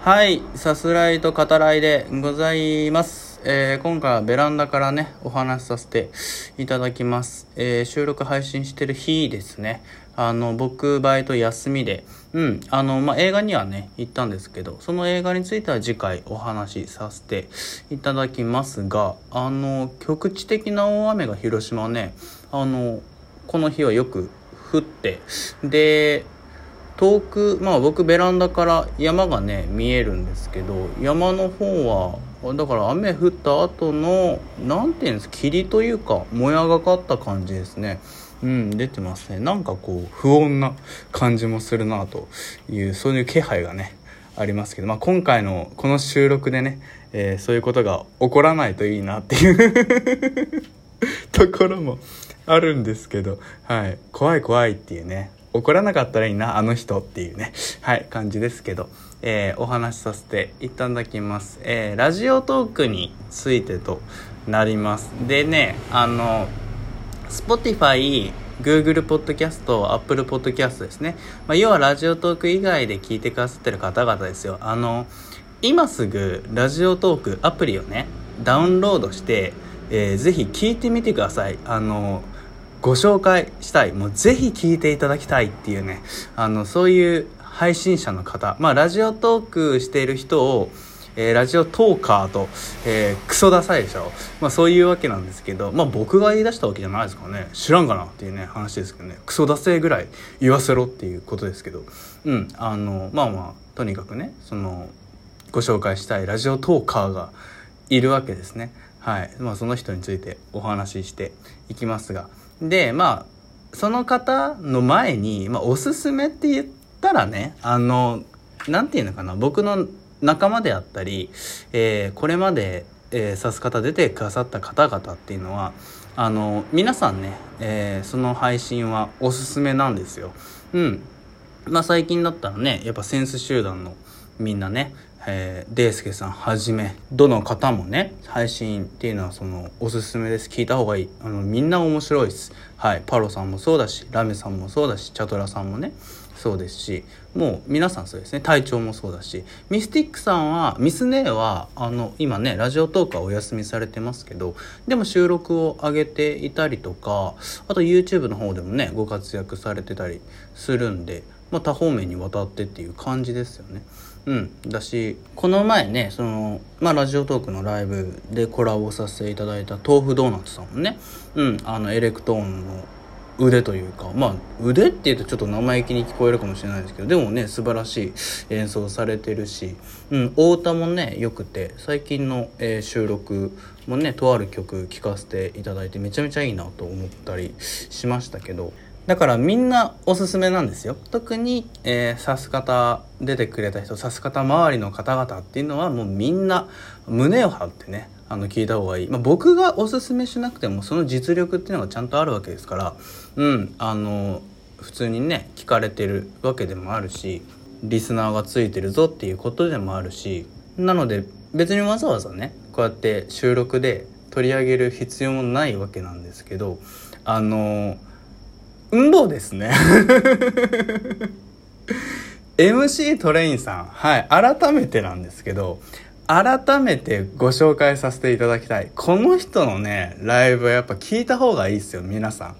はい、さすらいと語らいでございます。えー今回はベランダからね、お話しさせていただきます。えー収録配信してる日ですね。あの、僕、バイト休みで、うん、あの、まあ、映画にはね、行ったんですけど、その映画については次回お話しさせていただきますが、あの、局地的な大雨が広島ね、あの、この日はよく降って、で、遠くまあ僕ベランダから山がね見えるんですけど山の方はだから雨降った後のなんていうんです霧というかもやがかった感じですね。うん出てますね。なんかこう不穏な感じもするなというそういう気配がねありますけど、まあ、今回のこの収録でね、えーそういうことが起こらないといいなっていう ところもあるんですけど、はい、怖い怖いっていうね。怒らなかったらいいなあの人っていうね。はい感じですけど、えーお話しさせていただきます、えーラジオトークについてとなります。でねあの Spotify Google ポッドキャスト Apple ポッドキャストですね、まあ、要はラジオトーク以外で聞いてくださってる方々ですよ。あの今すぐラジオトークアプリをねダウンロードして、えーぜひ聞いてみてください。あのご紹介したい。もうぜひ聞いていただきたいっていうね。あのそういう配信者の方。まあラジオトークしている人をえーラジオトーカーと、えークソダサいでしょ、まあ、そういうわけなんですけど、まあ、僕が言い出したわけじゃないですからね。知らんかなっていうね話ですけどね。クソダセぐらい言わせろっていうことですけど。うん。あのまあまあとにかくねそのご紹介したいラジオトーカーがいるわけですね。はい。まあその人についてお話ししていきますが。でまあその方の前に、まあ、おすすめって言ったらねあのなんていうのかな僕の仲間であったり、えーこれまで、えー、さす方出てくださった方々っていうのはあの皆さんね、えーその配信はおすすめなんですよ。うんまあ最近だったらねやっぱセンス集団のみんなね、えー、デイスケさんはじめどの方もね配信っていうのはそのおすすめです。聞いた方がいい。あのみんな面白いです。はい。パロさんもそうだしラメさんもそうだしチャトラさんもねそうですしもう皆さんそうですね。隊長もそうだしミスティックさんはミス姉はあの今ねラジオトークはお休みされてますけどでも収録を上げていたりとかあと YouTube の方でもねご活躍されてたりするんで、まあ、多方面にわたってっていう感じですよね。うん、だしこの前ねその、まあ、ラジオトークのライブでコラボさせていただいた豆腐ドーナツさんもね、うん、あのエレクトーンの腕というかまあ腕っていうとちょっと生意気に聞こえるかもしれないですけどでもね素晴らしい演奏されてるし、うん、太田もねよくて最近の、えー収録もねとある曲聴かせていただいてめちゃめちゃいいなと思ったりしましたけどだからみんなおすすめなんですよ。特に、えー、さす方出てくれた人さす方周りの方々っていうのはもうみんな胸を張ってねあの聞いた方がいい、まあ、僕がおすすめしなくてもその実力っていうのがちゃんとあるわけですから。うんあの普通にね聞かれてるわけでもあるしリスナーがついてるぞっていうことでもあるしなので別にわざわざねこうやって収録で取り上げる必要もないわけなんですけどあの運動ですね。MC トレインさん。はい。改めてなんですけど改めてご紹介させていただきたい。この人のねライブはやっぱ聞いた方がいいですよ皆さん。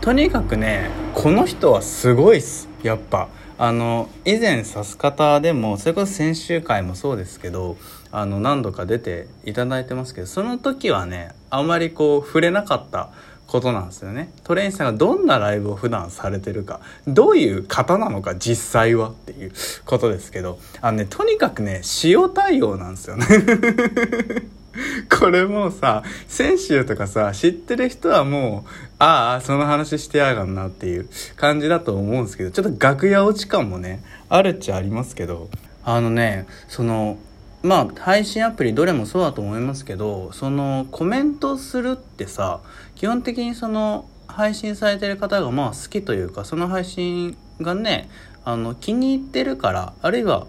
とにかくねこの人はすごいっす。やっぱ。あの以前さす方でもそれこそ先週回もそうですけどあの何度か出ていただいてますけどその時はねあまりこう触れなかったことなんですよね。トレインさんがどんなライブを普段されてるか。どういう方なのか実際はっていうことですけど。あのねとにかくね塩対応なんですよね。これもうさ先週とかさ知ってる人はもうああその話してやがんなっていう感じだと思うんですけどちょっと楽屋落ち感もねあるっちゃありますけど。あのねそのまあ配信アプリどれもそうだと思いますけどそのコメントするってさ基本的にその配信されてる方がまあ好きというかその配信がねあの気に入ってるからあるいは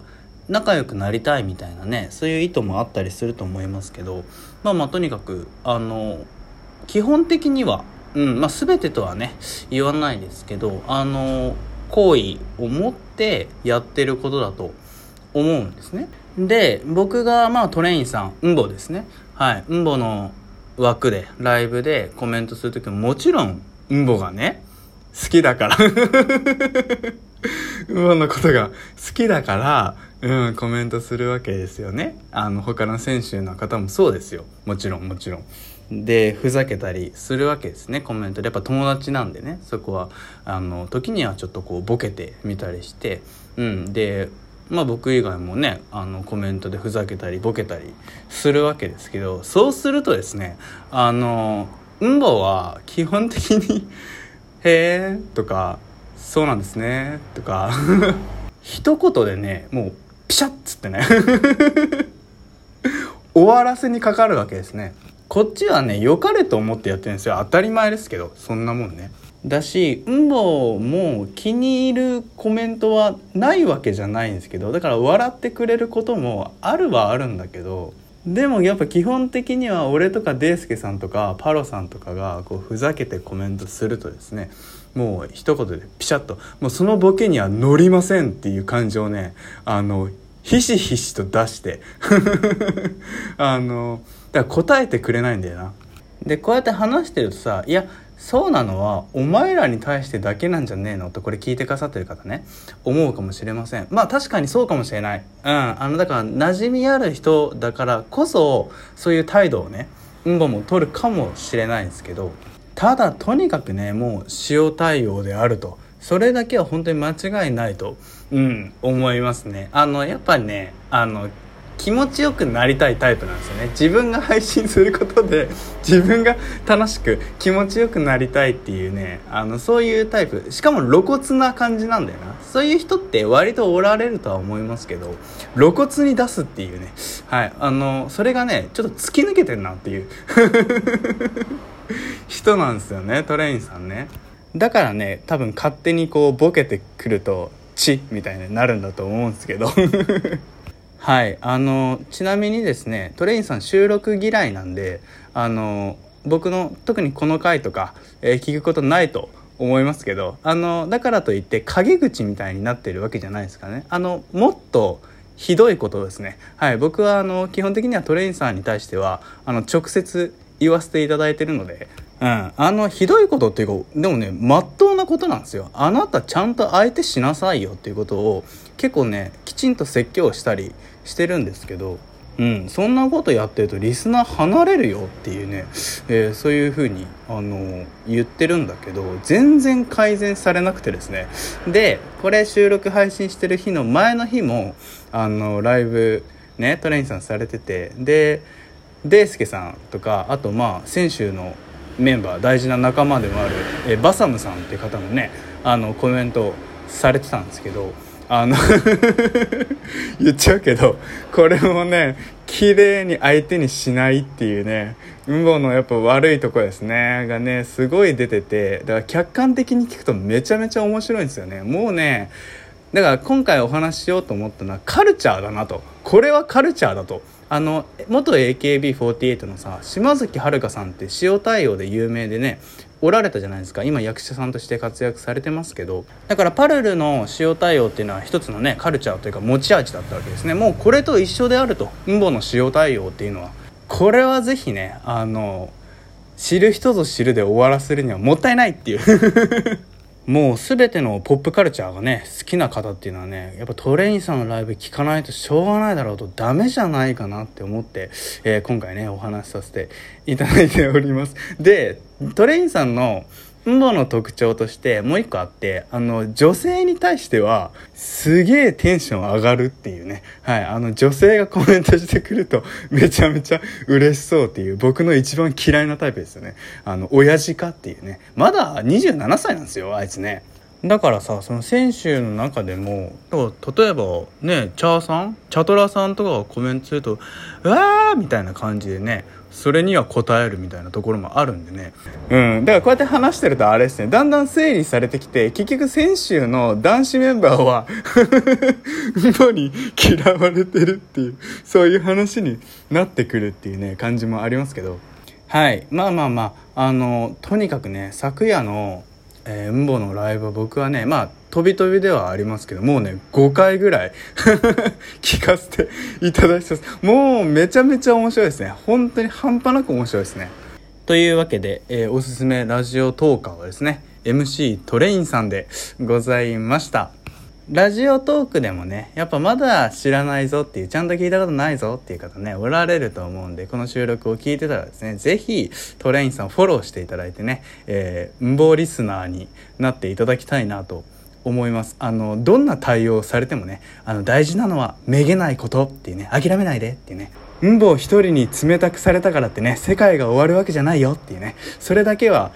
仲良くなりたいみたいなねそういう意図もあったりすると思いますけどまあまあとにかくあの基本的には、うんまあ、全てとはね言わないですけどあの好意を持ってやってることだと思うんですね。で、僕がまあトレインさん、うんぼですね。はい。うんぼの枠で、ライブでコメントするときももちろん、うんぼがね、好きだから 馬のことが好きだから、うん、コメントするわけですよね。あの、他の選手の方もそうですよ。もちろん、もちろん。で、ふざけたりするわけですね、コメントで。やっぱ友達なんでね、そこは、あの、時にはちょっとこう、ボケてみたりして、うん、で、まあ僕以外もね、あの、コメントでふざけたり、ボケたりするわけですけど、そうするとですね、あの、うんぼは基本的に へえとかそうなんですねとか 一言でねもうピシャッつってね 終わらせにかかるわけですね。こっちはね良かれと思ってやってるんですよ。当たり前ですけどそんなもんね。だしうんぼも気に入るコメントはないわけじゃないんですけどだから笑ってくれることもあるはあるんだけどでもやっぱ基本的には俺とかデイスケさんとかパロさんとかがこうふざけてコメントするとですねもう一言でピシャッともうそのボケには乗りませんっていう感情をねあのひしひしと出して あのだから答えてくれないんだよな。でこうやって話してるとさいやそうなのはお前らに対してだけなんじゃねえのとこれ聞いてくださってる方ね思うかもしれません。まあ確かにそうかもしれない。うん。あのだから馴染みある人だからこそそういう態度をねうんぼも取るかもしれないんですけどただとにかくねもう塩対応であると。それだけは本当に間違いないとうん思いますね。あのやっぱりねあの気持ちよくなりたいタイプなんですよね。自分が配信することで 自分が楽しく気持ちよくなりたいっていうねあのそういうタイプ。しかも露骨な感じなんだよな。そういう人って割とおられるとは思いますけど露骨に出すっていうね。はい。あのそれがねちょっと突き抜けてんなっていう。人なんですよねトレインさんね。だからね多分勝手にこうボケてくると「チ」みたいになるんだと思うんですけど。はい。あのちなみにですねトレインさん収録嫌いなんであの僕の特にこの回とか、えー、聞くことないと思いますけどあのだからといって陰口みたいになってるわけじゃないですかね。あのもっとひどいことですね。はい。僕はあの基本的にはトレインさんに対してはあの直接言わせていただいてるのでうん、あのひどいことっていうかでもねまっとうなことなんですよ。あなたちゃんと相手しなさいよっていうことを結構ねきちんと説教したりしてるんですけど、うん、そんなことやってるとリスナー離れるよっていうね、えー、そういうふうに、あの言ってるんだけど全然改善されなくてですね。でこれ収録配信してる日の前の日もあのライブねトレインさんされててでデイスケさんとかあとまあ選手のメンバー大事な仲間でもある、えバサムさんっていう方もねあのコメントされてたんですけどあの 言っちゃうけどこれもね綺麗に相手にしないっていうね運動のやっぱ悪いとこですねがねすごい出ててだから客観的に聞くとめちゃめちゃ面白いんですよね。もうねだから今回お話ししようと思ったのはカルチャーだなと。これはカルチャーだと。あの元 AKB48 のさ島崎遥香さんって塩対応で有名でねおられたじゃないですか。今役者さんとして活躍されてますけど。だからパルルの塩対応っていうのは一つのねカルチャーというか持ち味だったわけですね。もうこれと一緒であると。ンボの塩対応っていうのは。これはぜひねあの知る人ぞ知るで終わらせるにはもったいないっていう。もう全てのポップカルチャーがね好きな方っていうのはねやっぱトレインさんのライブ聞かないとしょうがないだろうとダメじゃないかなって思って、えー、今回ねお話しさせていただいております。でトレインさんのンボの特徴としてもう一個あって、あの、女性に対しては、すげえテンション上がるっていうね。はい。あの、女性がコメントしてくると、めちゃめちゃ嬉しそうっていう、僕の一番嫌いなタイプですよね。あの、親父かっていうね。まだ27歳なんですよ、あいつね。だからさその選手の中でも例えばねチャーさん？チャトラさんとかがコメントすると「うわー!」みたいな感じでねそれには答えるみたいなところもあるんでね。うん。だからこうやって話してるとあれですね。だんだん整理されてきて結局先週の男子メンバーは 馬に嫌われてるっていうそういう話になってくるっていうね感じもありますけど。はい。まあまあまあ。あのとにかくね昨夜のえー、ンボのライブは僕はねまあ飛び飛びではありますけどもうね5回ぐらい 聞かせていただいてます。もうめちゃめちゃ面白いですね。本当に半端なく面白いですね。というわけで、えー、おすすめラジオトーカーはですね MC トレインさんでございました。ラジオトークでもね、やっぱまだ知らないぞっていう、ちゃんと聞いたことないぞっていう方ね、おられると思うんで、この収録を聞いてたらですね、ぜひトレインさんフォローしていただいてね、えー、無謀リスナーになっていただきたいなと思います。あの、どんな対応されてもね、あの、大事なのはめげないことっていうね、諦めないでっていうね、んぼ一人に冷たくされたからってね、世界が終わるわけじゃないよっていうね、それだけは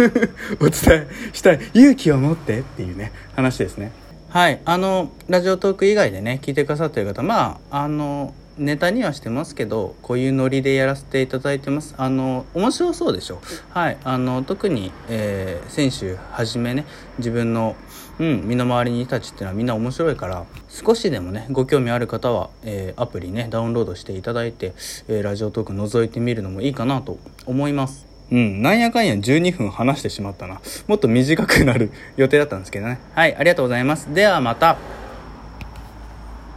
お伝えしたい。勇気を持ってっていうね、話ですね。はいあのラジオトーク以外でね聞いてくださってる方まああのネタにはしてますけどこういうノリでやらせていただいてます。あの面白そうでしょ？はいあの特に、えー、選手はじめね自分の、うん、身の回りにいたちっていうのはみんな面白いから少しでもねご興味ある方は、えー、アプリねダウンロードしていただいて、えー、ラジオトーク覗いてみるのもいいかなと思います。うん、なんやかんや12分話してしまったな。もっと短くなる予定だったんですけどね。はい、ありがとうございます。ではまた。